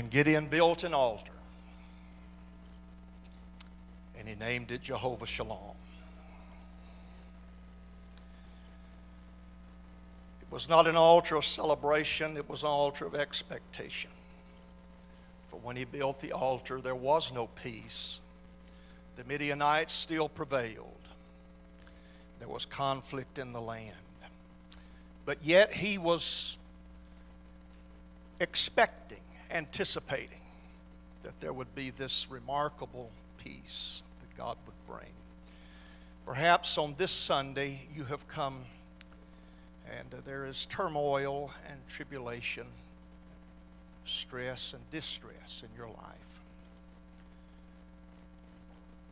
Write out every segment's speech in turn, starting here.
And Gideon built an altar. And he named it Jehovah Shalom. It was not an altar of celebration, it was an altar of expectation. For when he built the altar, there was no peace. The Midianites still prevailed. There was conflict in the land. But yet he was expecting, anticipating that there would be this remarkable peace that God would bring. Perhaps on this Sunday you have come and uh, there is turmoil and tribulation, stress and distress in your life.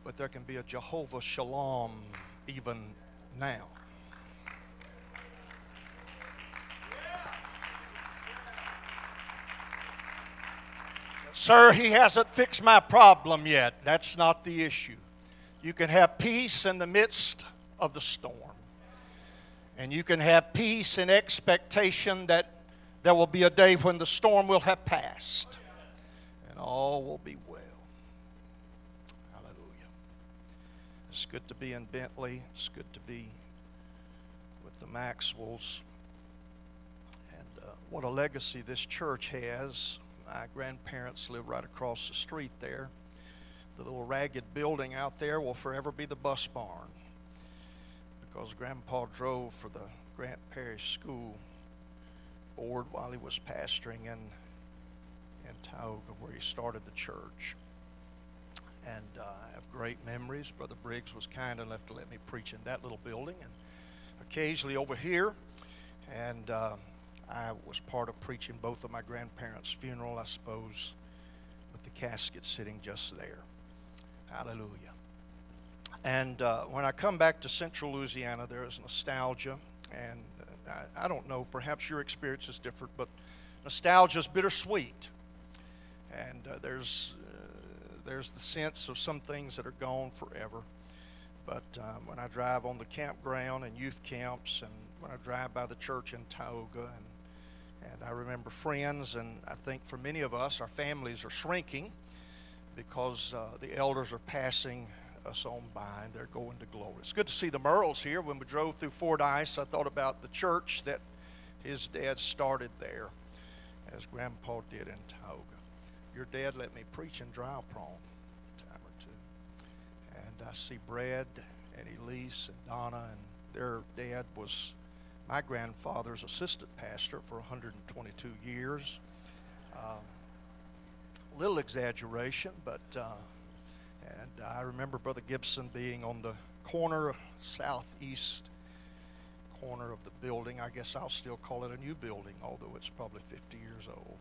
But there can be a Jehovah Shalom even now. Sir, he hasn't fixed my problem yet. That's not the issue. You can have peace in the midst of the storm. And you can have peace and expectation that there will be a day when the storm will have passed and all will be well. Hallelujah. It's good to be in Bentley. It's good to be with the Maxwells. And uh, what a legacy this church has. My grandparents live right across the street there. The little ragged building out there will forever be the bus barn because Grandpa drove for the Grant Parish School Board while he was pastoring in, in Tioga, where he started the church. And uh, I have great memories. Brother Briggs was kind enough to let me preach in that little building and occasionally over here. And uh, I was part of preaching both of my grandparents' funeral, I suppose, with the casket sitting just there. Hallelujah. And uh, when I come back to central Louisiana, there is nostalgia. And uh, I, I, don't know, perhaps your experience is different, but nostalgia is bittersweet. And uh, there's, uh, there's the sense of some things that are gone forever. But um, when I drive on the campground and youth camps, and when I drive by the church in Tioga, and, and I remember friends, and I think for many of us, our families are shrinking because uh, the elders are passing us on by and they're going to glory. It's good to see the Merles here. When we drove through Fordyce, I thought about the church that his dad started there, as Grandpa did in Tioga. Your dad let me preach in Dry Prong a time or two. And I see Brad and Elise and Donna, and their dad was my grandfather's assistant pastor for 122 years. Um, little exaggeration, but uh, and I remember Brother Gibson being on the corner, southeast corner of the building. I guess I'll still call it a new building, although it's probably 50 years old.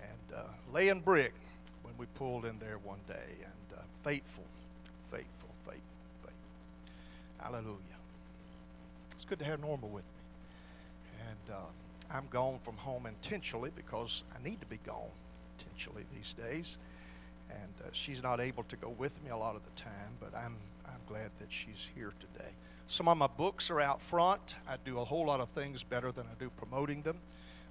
And uh, laying brick when we pulled in there one day. And uh, faithful, faithful, faithful, faithful. Hallelujah. Good to have Norma with me. And uh, I'm gone from home intentionally because I need to be gone intentionally these days and uh, she's not able to go with me a lot of the time, but I'm, I'm glad that she's here today. Some of my books are out front. I do a whole lot of things better than I do promoting them.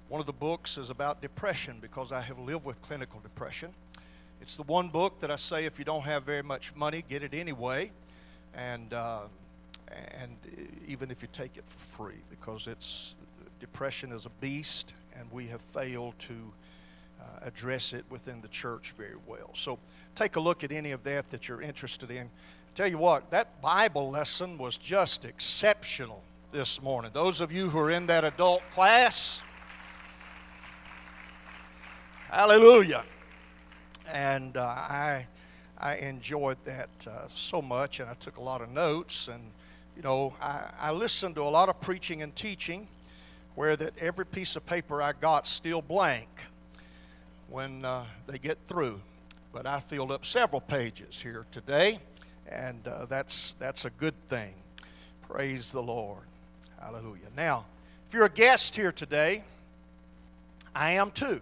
One of the books is about depression because I have lived with clinical depression. It's the one book that I say if you don't have very much money, get it anyway, and uh, and even if you take it for free, because it's depression is a beast, and we have failed to uh, address it within the church very well. So take a look at any of that that you're interested in. Tell you what, that Bible lesson was just exceptional this morning. Those of you who are in that adult class, hallelujah. And uh, I, I enjoyed that uh, so much, and I took a lot of notes. And, you know, I, I listened to a lot of preaching and teaching where that every piece of paper I got still blank when uh, they get through. But I filled up several pages here today, and uh, that's, that's a good thing. Praise the Lord. Hallelujah. Now, if you're a guest here today, I am too.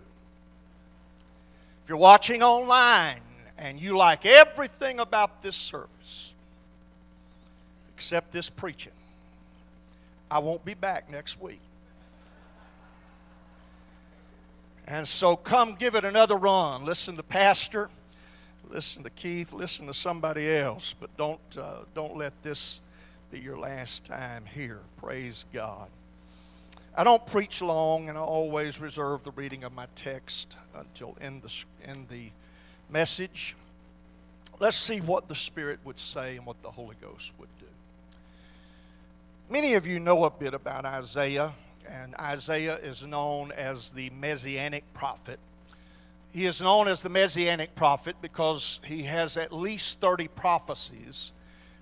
If you're watching online and you like everything about this service, except this preaching, I won't be back next week. And so come give it another run. Listen to Pastor, listen to Keith, listen to somebody else, but don't, uh, don't let this be your last time here. Praise God. I don't preach long, and I always reserve the reading of my text until in the, in the message. Let's see what the Spirit would say and what the Holy Ghost would. Many of you know a bit about Isaiah, and Isaiah is known as the Messianic prophet. He is known as the Messianic prophet because he has at least 30 prophecies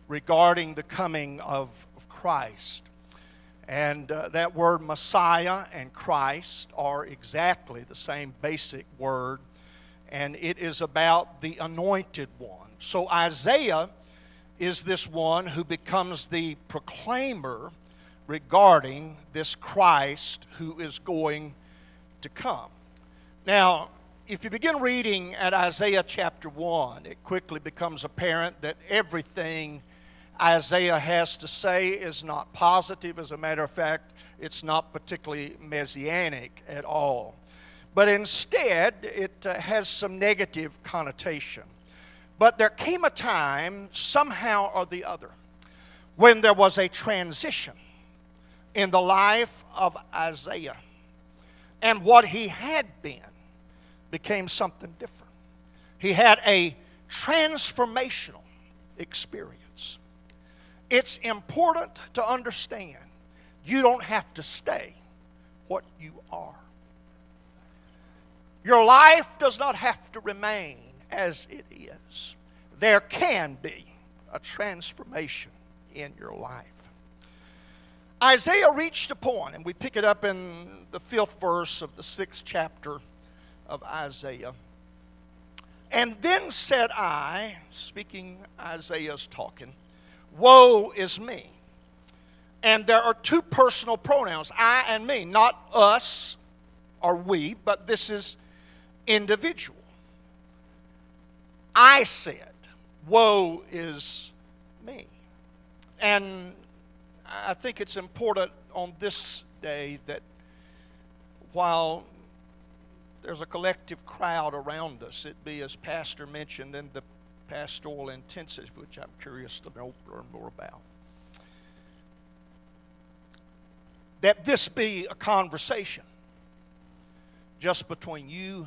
regarding the coming of, of Christ. And uh, that word Messiah and Christ are exactly the same basic word, and it is about the anointed one. So Isaiah is this one who becomes the proclaimer regarding this Christ who is going to come. Now, if you begin reading at Isaiah chapter 1, it quickly becomes apparent that everything Isaiah has to say is not positive. As a matter of fact, it's not particularly messianic at all. But instead, it uh, has some negative connotation. But there came a time, somehow or the other, when there was a transition in the life of Isaiah. And what he had been became something different. He had a transformational experience it's important to understand you don't have to stay what you are. Your life does not have to remain as it is. There can be a transformation in your life. Isaiah reached a point, and we pick it up in the fifth verse of the sixth chapter of Isaiah. And then said I, speaking Isaiah's talking, Woe is me. And there are two personal pronouns, I and me, not us or we, but this is individual. I said, Woe is me. And I think it's important on this day that while there's a collective crowd around us, it be as Pastor mentioned in the pastoral intensive, which I'm curious to know, learn more about. That this be a conversation just between you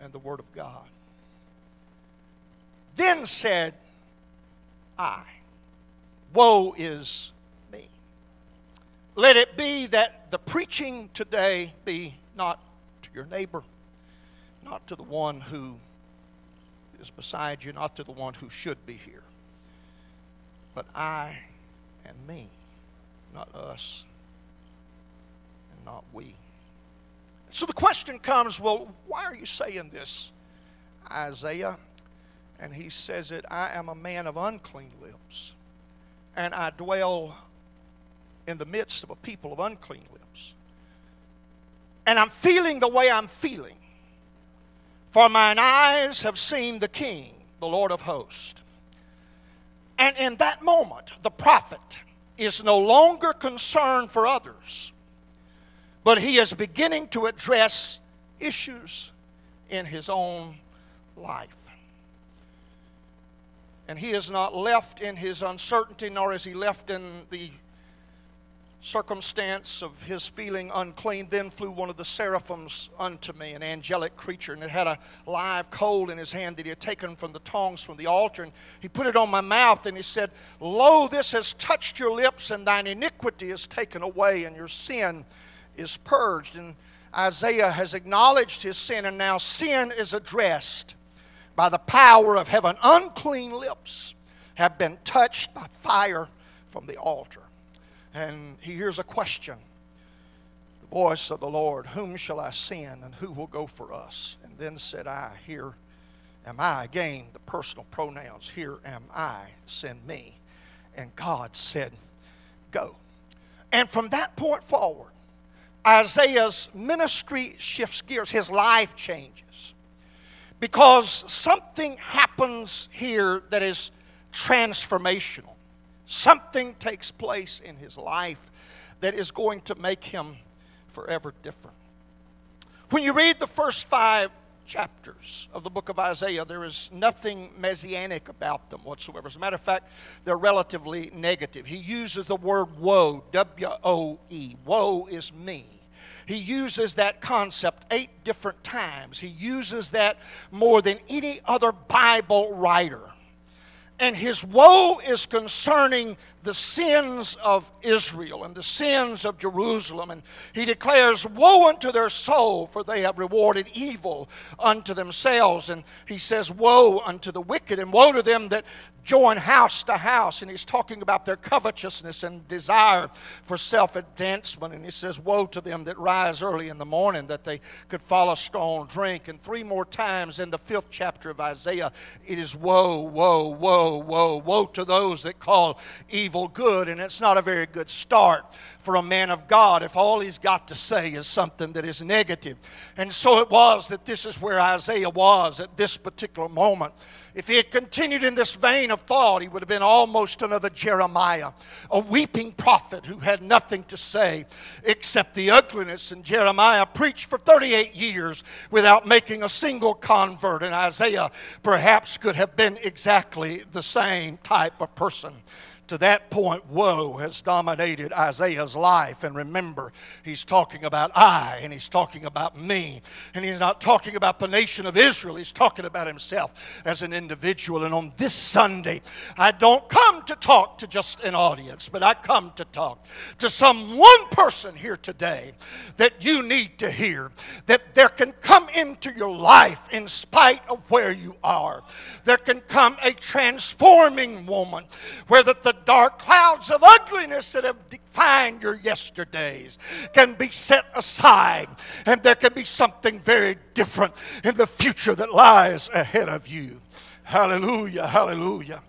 and the Word of God. Then said I, Woe is me. Let it be that the preaching today be not to your neighbor, not to the one who is beside you, not to the one who should be here, but I and me, not us and not we. So the question comes well, why are you saying this, Isaiah? And he says it I am a man of unclean lips, and I dwell in the midst of a people of unclean lips. And I'm feeling the way I'm feeling for mine eyes have seen the King, the Lord of hosts. And in that moment, the prophet is no longer concerned for others, but he is beginning to address issues in his own life. And he is not left in his uncertainty, nor is he left in the circumstance of his feeling unclean, then flew one of the seraphims unto me, an angelic creature, and it had a live coal in his hand that he had taken from the tongs from the altar, and he put it on my mouth, and he said, Lo, this has touched your lips, and thine iniquity is taken away, and your sin is purged. And Isaiah has acknowledged his sin, and now sin is addressed by the power of heaven. Unclean lips have been touched by fire from the altar and he hears a question the voice of the Lord, Whom shall I send, and who will go for us? And then said I, Here am I. Again, the personal pronouns, Here am I, send me. And God said, Go. And from that point forward, Isaiah's ministry shifts gears, his life changes. Because something happens here that is transformational. Something takes place in his life that is going to make him forever different. When you read the first five chapters of the book of Isaiah, there is nothing messianic about them whatsoever. As a matter of fact, they're relatively negative. He uses the word woe, W O E. Woe is me. He uses that concept eight different times. He uses that more than any other Bible writer. And his woe is concerning the sins of Israel and the sins of Jerusalem. And he declares, Woe unto their soul, for they have rewarded evil unto themselves. And he says, Woe unto the wicked, and woe to them that join house to house. And he's talking about their covetousness and desire for self advancement. And he says, Woe to them that rise early in the morning that they could fall a strong drink. And three more times in the fifth chapter of Isaiah, it is woe, woe, woe, woe, woe to those that call evil good. And it's not a very good start for a man of God if all he's got to say is something that is negative. And so it was that this is where Isaiah was at this particular moment. If he had continued in this vein of thought, he would have been almost another Jeremiah, a weeping prophet who had nothing to say except the ugliness. And Jeremiah preached for 38 years without making a single convert. And Isaiah perhaps could have been exactly the same type of person to that point, woe has dominated Isaiah's life. And remember, he's talking about I and he's talking about me. And he's not talking about the nation of Israel, he's talking about himself as an individual. And on this Sunday, I don't come to talk to just an audience, but I come to talk to some one person here today that you need to hear, that there can come into your life in spite of where you are. There can come a transforming woman where that the dark clouds of ugliness that have defined your yesterdays can be set aside, and there can be something very different in the future that lies ahead of you. Hallelujah, hallelujah.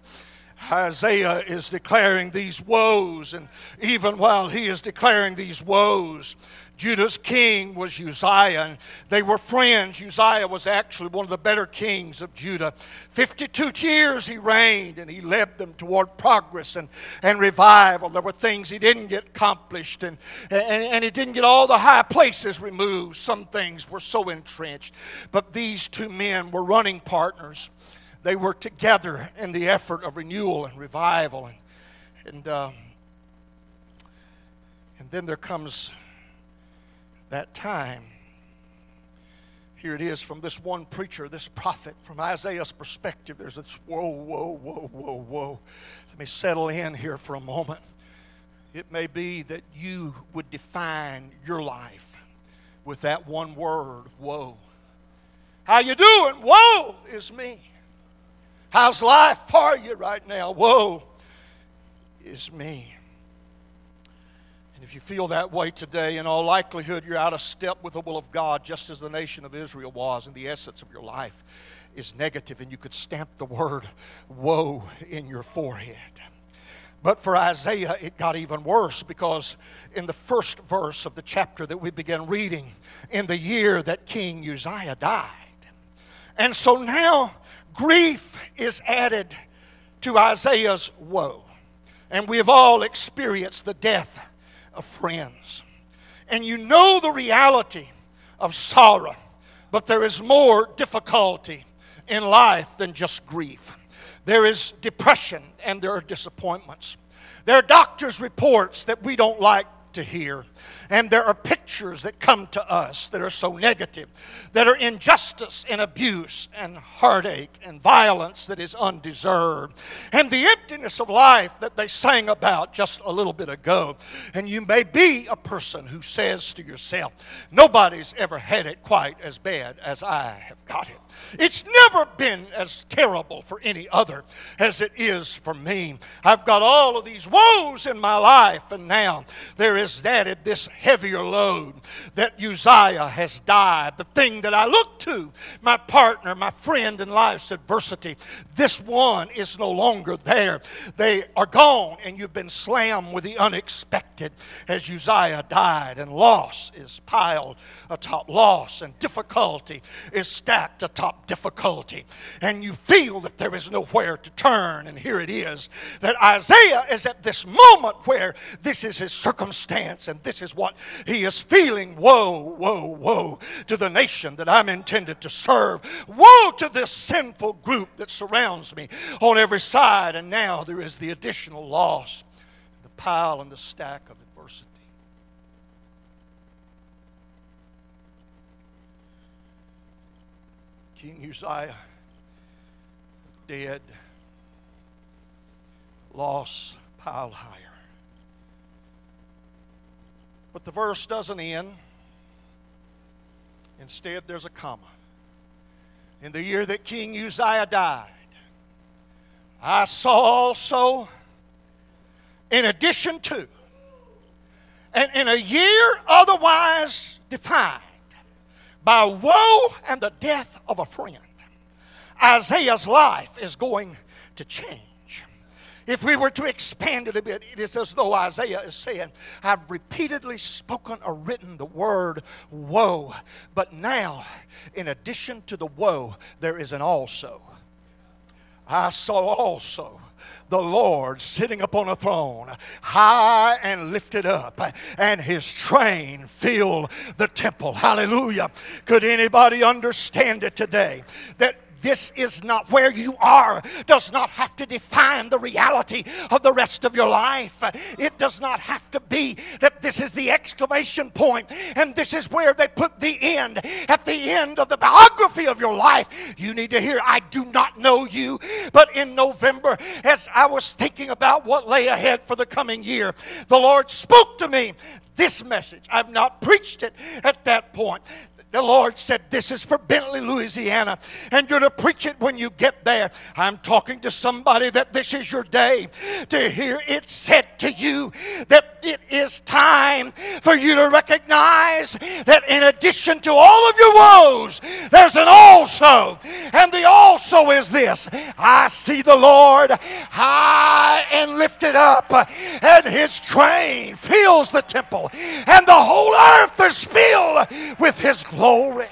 Isaiah is declaring these woes, and even while he is declaring these woes, Judah's king was Uzziah, and they were friends. Uzziah was actually one of the better kings of Judah. 52 years he reigned, and he led them toward progress and, and revival. There were things he didn't get accomplished, and, and, and he didn't get all the high places removed. Some things were so entrenched. But these two men were running partners. They were together in the effort of renewal and revival. And, and, uh, and then there comes that time. Here it is from this one preacher, this prophet, from Isaiah's perspective. There's this woe, woe, woe, woe, woe. Let me settle in here for a moment. It may be that you would define your life with that one word, woe. How you doing? Woe is me. How's life for you right now? Woe is me. And if you feel that way today, in all likelihood, you're out of step with the will of God, just as the nation of Israel was, and the essence of your life is negative, and you could stamp the word woe in your forehead. But for Isaiah, it got even worse because in the first verse of the chapter that we began reading, in the year that King Uzziah died. And so now grief is added to Isaiah's woe. And we have all experienced the death of friends. And you know the reality of sorrow, but there is more difficulty in life than just grief. There is depression and there are disappointments. There are doctor's reports that we don't like to hear. And there are pictures that come to us that are so negative, that are injustice and abuse and heartache and violence that is undeserved, and the emptiness of life that they sang about just a little bit ago. And you may be a person who says to yourself, Nobody's ever had it quite as bad as I have got it. It's never been as terrible for any other as it is for me. I've got all of these woes in my life, and now there is added this heavier load that Uzziah has died. The thing that I looked to my partner, my friend in life's adversity. This one is no longer there. They are gone, and you've been slammed with the unexpected as Uzziah died, and loss is piled atop loss, and difficulty is stacked atop difficulty. And you feel that there is nowhere to turn. And here it is that Isaiah is at this moment where this is his circumstance, and this is what he is feeling. Woe, woe, woe to the nation that I'm intended to serve. Woe to this sinful group that surrounds me on every side. And now there is the additional loss, the pile and the stack of adversity. King Uzziah dead, loss piled higher. But the verse doesn't end. Instead, there's a comma. In the year that King Uzziah died, I saw also, in addition to, and in a year otherwise defined by woe and the death of a friend, Isaiah's life is going to change. If we were to expand it a bit, it is as though Isaiah is saying, I've repeatedly spoken or written the word woe, but now, in addition to the woe, there is an also. I saw also the Lord sitting upon a throne, high and lifted up, and his train filled the temple. Hallelujah. Could anybody understand it today? That this is not where you are, does not have to define the reality of the rest of your life. It does not have to be that this is the exclamation point and this is where they put the end. At the end of the biography of your life, you need to hear, I do not know you. But in November, as I was thinking about what lay ahead for the coming year, the Lord spoke to me this message. I've not preached it at that point the Lord said, This is for Bentley, Louisiana, and you're to preach it when you get there. I'm talking to somebody that this is your day to hear it said to you that it is time for you to recognize that in addition to all of your woes, there's an also. And the also is this I see the Lord high and lifted up, and his train fills the temple, and the whole earth is filled with his glory. Glory.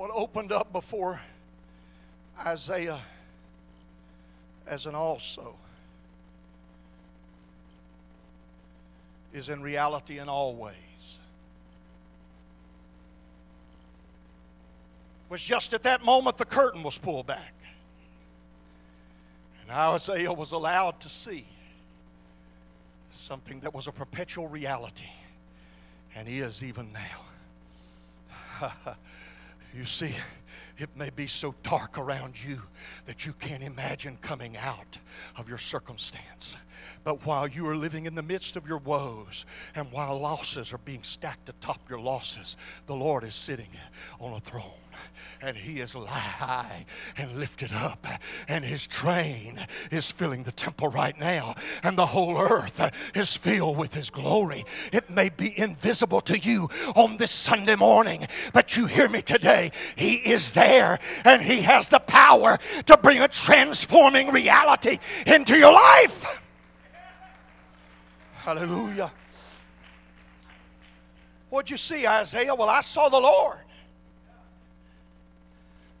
What opened up before Isaiah as an also is in reality in all ways. Was just at that moment the curtain was pulled back. And Isaiah was allowed to see something that was a perpetual reality, and he is even now. you see, it may be so dark around you that you can't imagine coming out of your circumstance. But while you are living in the midst of your woes and while losses are being stacked atop your losses, the Lord is sitting on a throne and he is high and lifted up, and his train is filling the temple right now, and the whole earth is filled with his glory. It may be invisible to you on this Sunday morning, but you hear me today. He is there, and he has the power to bring a transforming reality into your life. Hallelujah. What'd you see, Isaiah? Well, I saw the Lord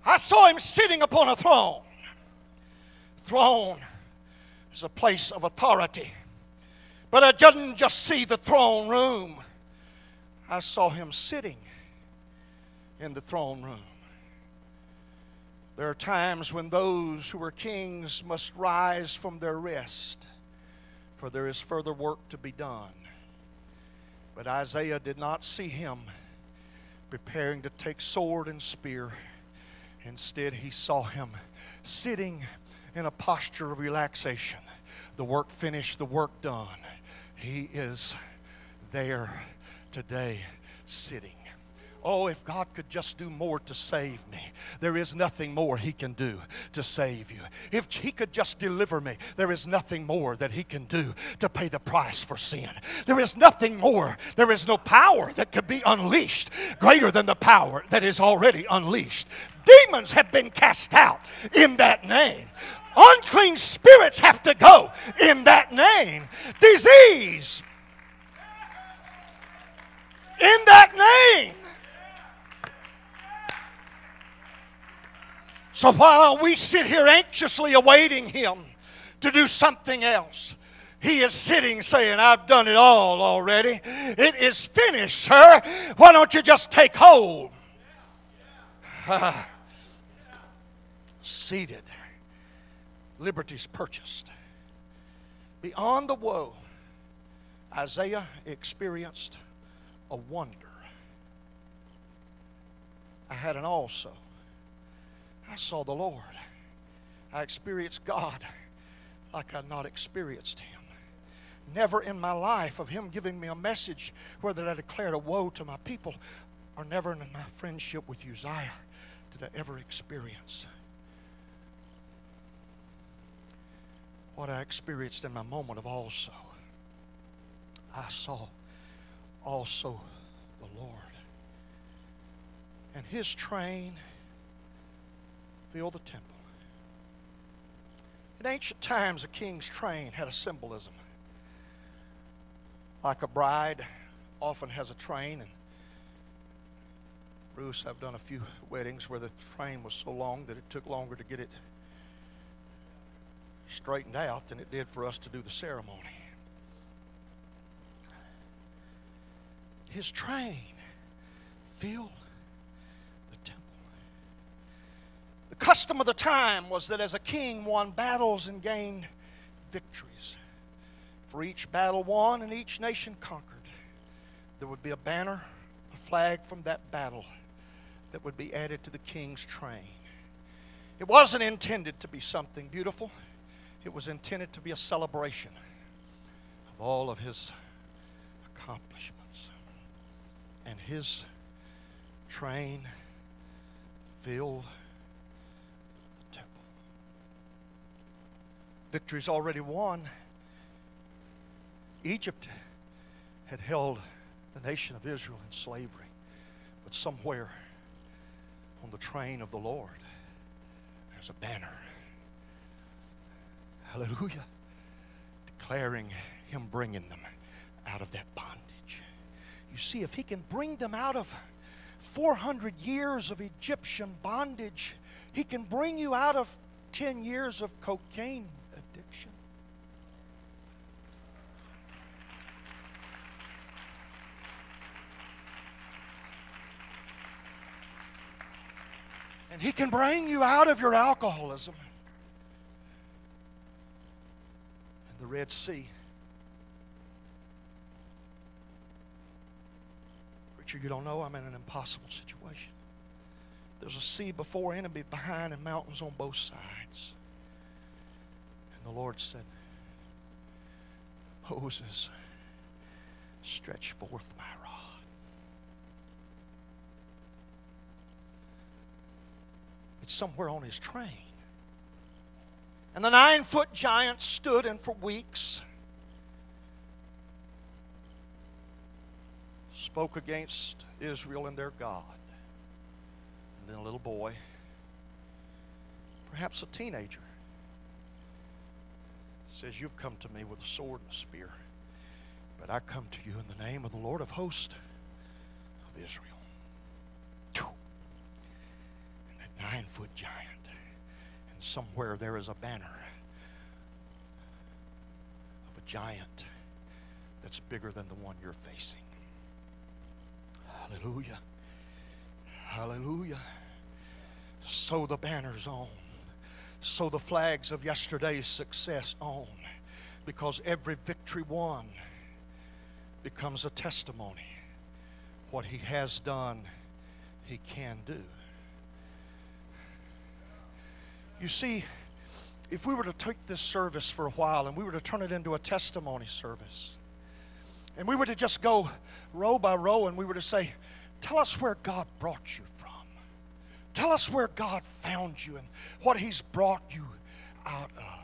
I saw him sitting upon a throne. Throne is a place of authority. But I didn't just see the throne room, I saw him sitting in the throne room. There are times when those who are kings must rise from their rest, for there is further work to be done. But Isaiah did not see him preparing to take sword and spear Instead, he saw him sitting in a posture of relaxation. The work finished, the work done. He is there today sitting. Oh, if God could just do more to save me, there is nothing more He can do to save you. If He could just deliver me, there is nothing more that He can do to pay the price for sin. There is nothing more, there is no power that could be unleashed greater than the power that is already unleashed. Demons have been cast out in that name. Unclean spirits have to go in that name. Disease in that name. So while we sit here anxiously awaiting Him to do something else, He is sitting saying, I've done it all already. It is finished, sir. Why don't you just take hold? seated, liberties purchased. Beyond the woe, Isaiah experienced a wonder. I had an also. I saw the Lord. I experienced God like I'd not experienced Him. Never in my life of Him giving me a message, whether I declared a woe to my people or never in my friendship with Uzziah did I ever experience what I experienced in my moment of also. I saw also the Lord. And His train fill the temple. In ancient times, a king's train had a symbolism. Like a bride often has a train, and Bruce, I've done a few weddings where the train was so long that it took longer to get it straightened out than it did for us to do the ceremony. His train filled custom of the time was that as a king won battles and gained victories, for each battle won and each nation conquered, there would be a banner, a flag from that battle that would be added to the king's train. It wasn't intended to be something beautiful, it was intended to be a celebration of all of his accomplishments. And his train filled victories already won. Egypt had held the nation of Israel in slavery, but somewhere on the train of the Lord, there's a banner. Hallelujah. Declaring Him bringing them out of that bondage. You see, if He can bring them out of 400 years of Egyptian bondage, He can bring you out of 10 years of cocaine addiction. And He can bring you out of your alcoholism and the Red Sea. Preacher, you don't know I'm in an impossible situation. There's a sea before, enemy behind, and mountains on both sides. The Lord said, Moses, stretch forth my rod. It's somewhere on his train. And the nine foot giant stood and for weeks spoke against Israel and their God. And then a little boy, perhaps a teenager, says, You've come to me with a sword and a spear, but I come to you in the name of the Lord of hosts of Israel. And that nine foot giant, and somewhere there is a banner of a giant that's bigger than the one you're facing. Hallelujah. Hallelujah. Sew the banners on so the flags of yesterday's success on because every victory won becomes a testimony. What he has done, he can do. You see, if we were to take this service for a while and we were to turn it into a testimony service, and we were to just go row by row and we were to say, Tell us where God brought you. Tell us where God found you and what He's brought you out of.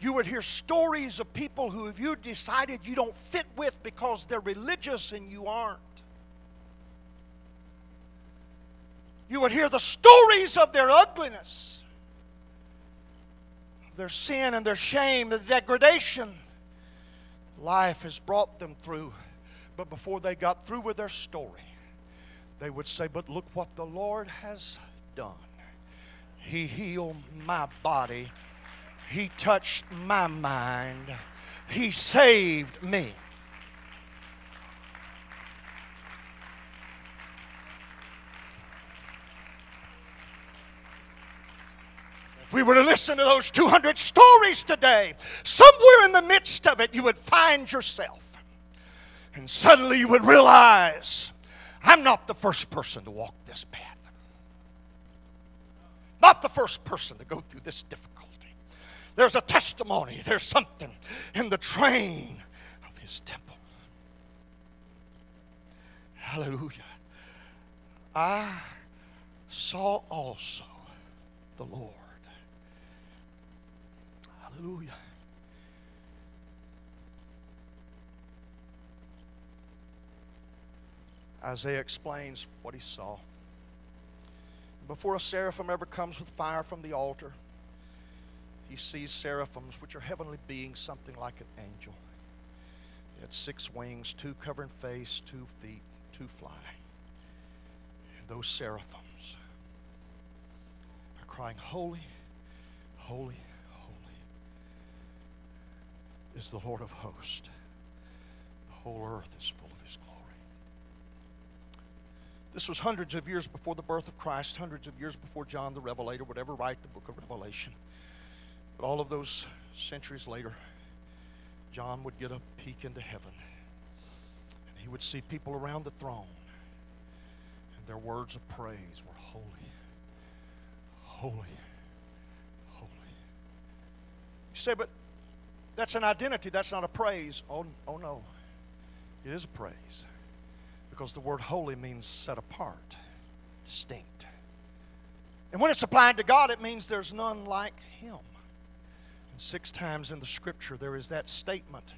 You would hear stories of people who, if you decided you don't fit with because they're religious and you aren't, you would hear the stories of their ugliness, their sin and their shame, the degradation life has brought them through. But before they got through with their story, they would say, But look what the Lord has done. He healed my body, He touched my mind, He saved me. If we were to listen to those 200 stories today, somewhere in the midst of it, you would find yourself. And suddenly you would realize I'm not the first person to walk this path. Not the first person to go through this difficulty. There's a testimony, there's something in the train of his temple. Hallelujah. I saw also the Lord. Hallelujah. Isaiah explains what he saw. Before a seraphim ever comes with fire from the altar, he sees seraphims, which are heavenly beings, something like an angel. They had six wings, two covering face, two feet, two fly. And those seraphims are crying, Holy, holy, holy is the Lord of hosts. The whole earth is full. This was hundreds of years before the birth of Christ, hundreds of years before John the Revelator would ever write the book of Revelation. But all of those centuries later, John would get a peek into heaven. And he would see people around the throne. And their words of praise were holy, holy, holy. You say, but that's an identity, that's not a praise. Oh, oh no, it is a praise because the word holy means set apart, distinct. And when it's applied to God, it means there's none like Him. And six times in the scripture, there is that statement,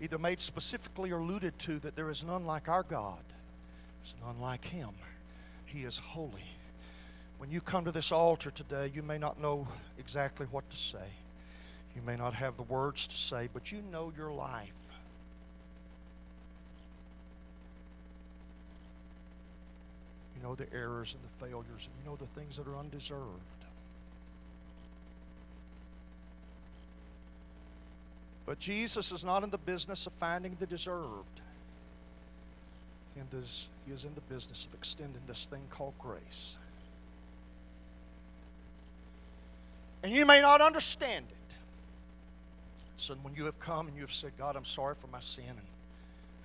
either made specifically or alluded to, that there is none like our God. There's none like Him. He is holy. When you come to this altar today, you may not know exactly what to say. You may not have the words to say, but you know your life. You know the errors and the failures, and you know the things that are undeserved. But Jesus is not in the business of finding the deserved. This, he is in the business of extending this thing called grace. And you may not understand it. So when you have come and you have said, God, I'm sorry for my sin, and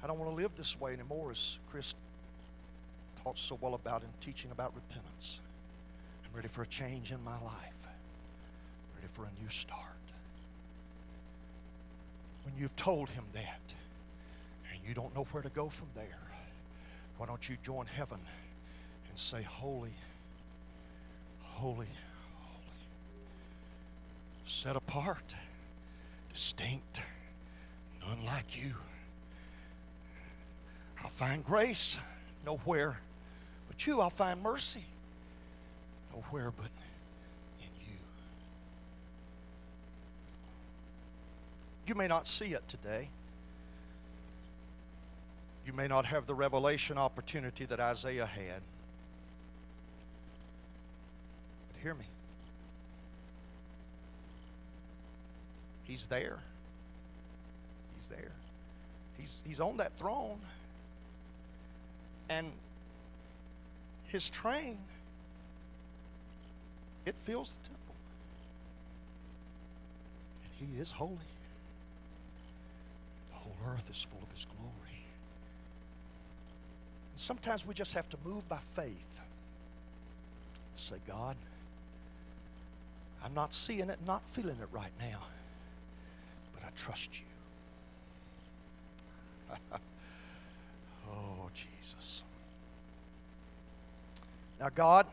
I don't want to live this way anymore, as Chris taught so well about in teaching about repentance. I'm ready for a change in my life, ready for a new start. When you've told him that and you don't know where to go from there, why don't you join heaven and say, Holy, holy, holy, set apart, distinct, none like you. I'll find grace nowhere but you. I'll find mercy nowhere but in you. You may not see it today. You may not have the revelation opportunity that Isaiah had. But hear me. He's there. He's there. He's, he's on that throne. And his train, it fills the temple. And he is holy. The whole earth is full of his glory. And sometimes we just have to move by faith and say, God, I'm not seeing it, not feeling it right now, but I trust you. oh, Jesus. Now, God,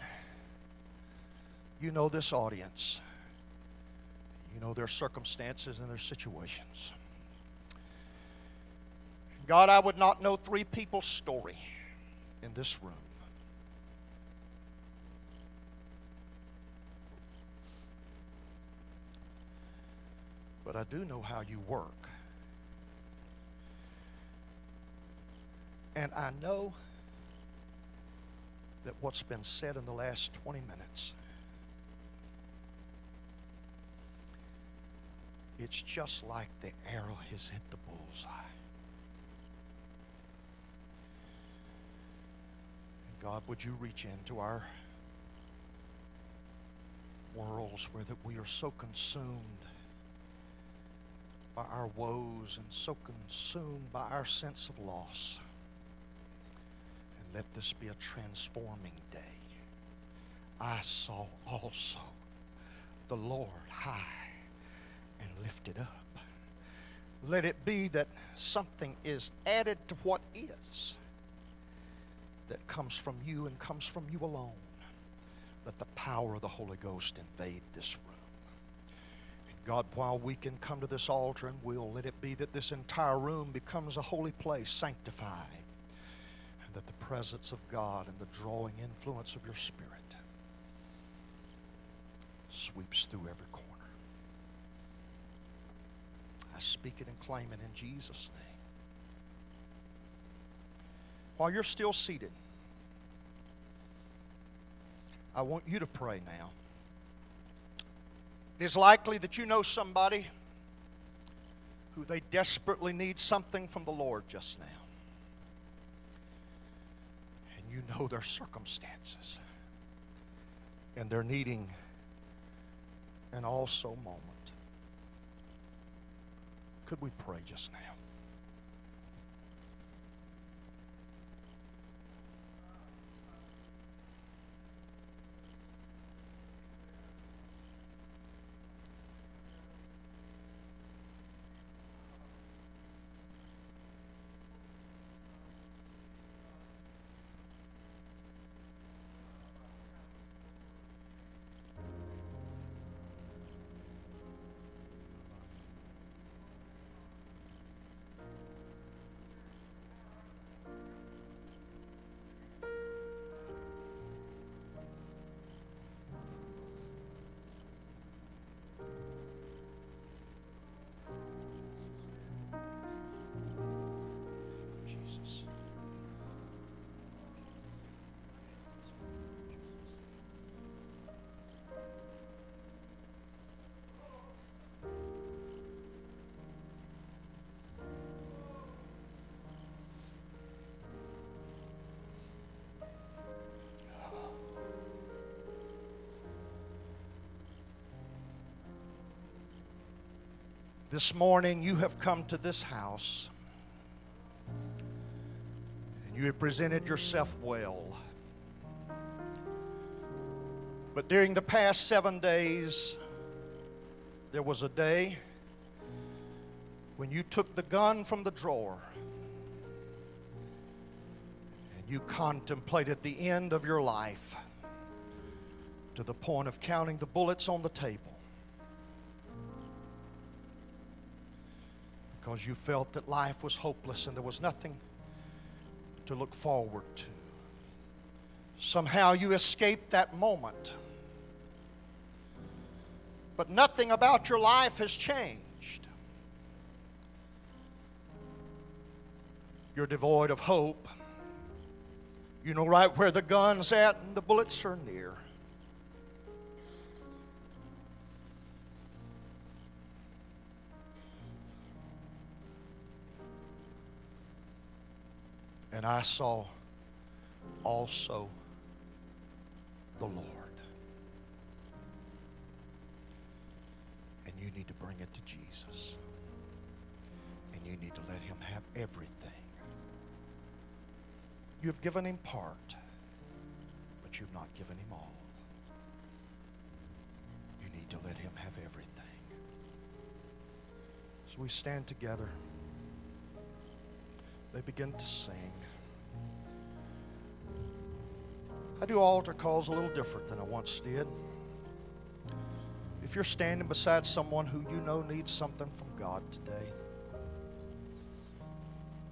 you know this audience. You know their circumstances and their situations. God, I would not know three people's story in this room. But I do know how you work. And I know that what's been said in the last 20 minutes it's just like the arrow has hit the bullseye. And God, would you reach into our worlds where that we are so consumed by our woes and so consumed by our sense of loss. Let this be a transforming day. I saw also the Lord high and lifted up. Let it be that something is added to what is that comes from you and comes from you alone. Let the power of the Holy Ghost invade this room. And God, while we can come to this altar and will, let it be that this entire room becomes a holy place, sanctified, that the presence of God and the drawing influence of your Spirit sweeps through every corner. I speak it and claim it in Jesus' name. While you're still seated, I want you to pray now. It is likely that you know somebody who they desperately need something from the Lord just now. You know their circumstances. And they're needing an also moment. Could we pray just now? This morning, you have come to this house and you have presented yourself well. But during the past seven days, there was a day when you took the gun from the drawer and you contemplated the end of your life to the point of counting the bullets on the table. Because you felt that life was hopeless and there was nothing to look forward to. Somehow you escaped that moment. But nothing about your life has changed. You're devoid of hope. You know right where the gun's at and the bullets are near. And I saw also the Lord. And you need to bring it to Jesus. And you need to let Him have everything. You have given Him part, but you've not given Him all. You need to let Him have everything. So we stand together. They begin to sing. I do altar calls a little different than I once did. If you're standing beside someone who you know needs something from God today,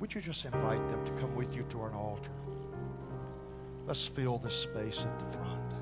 would you just invite them to come with you to an altar? Let's fill this space at the front.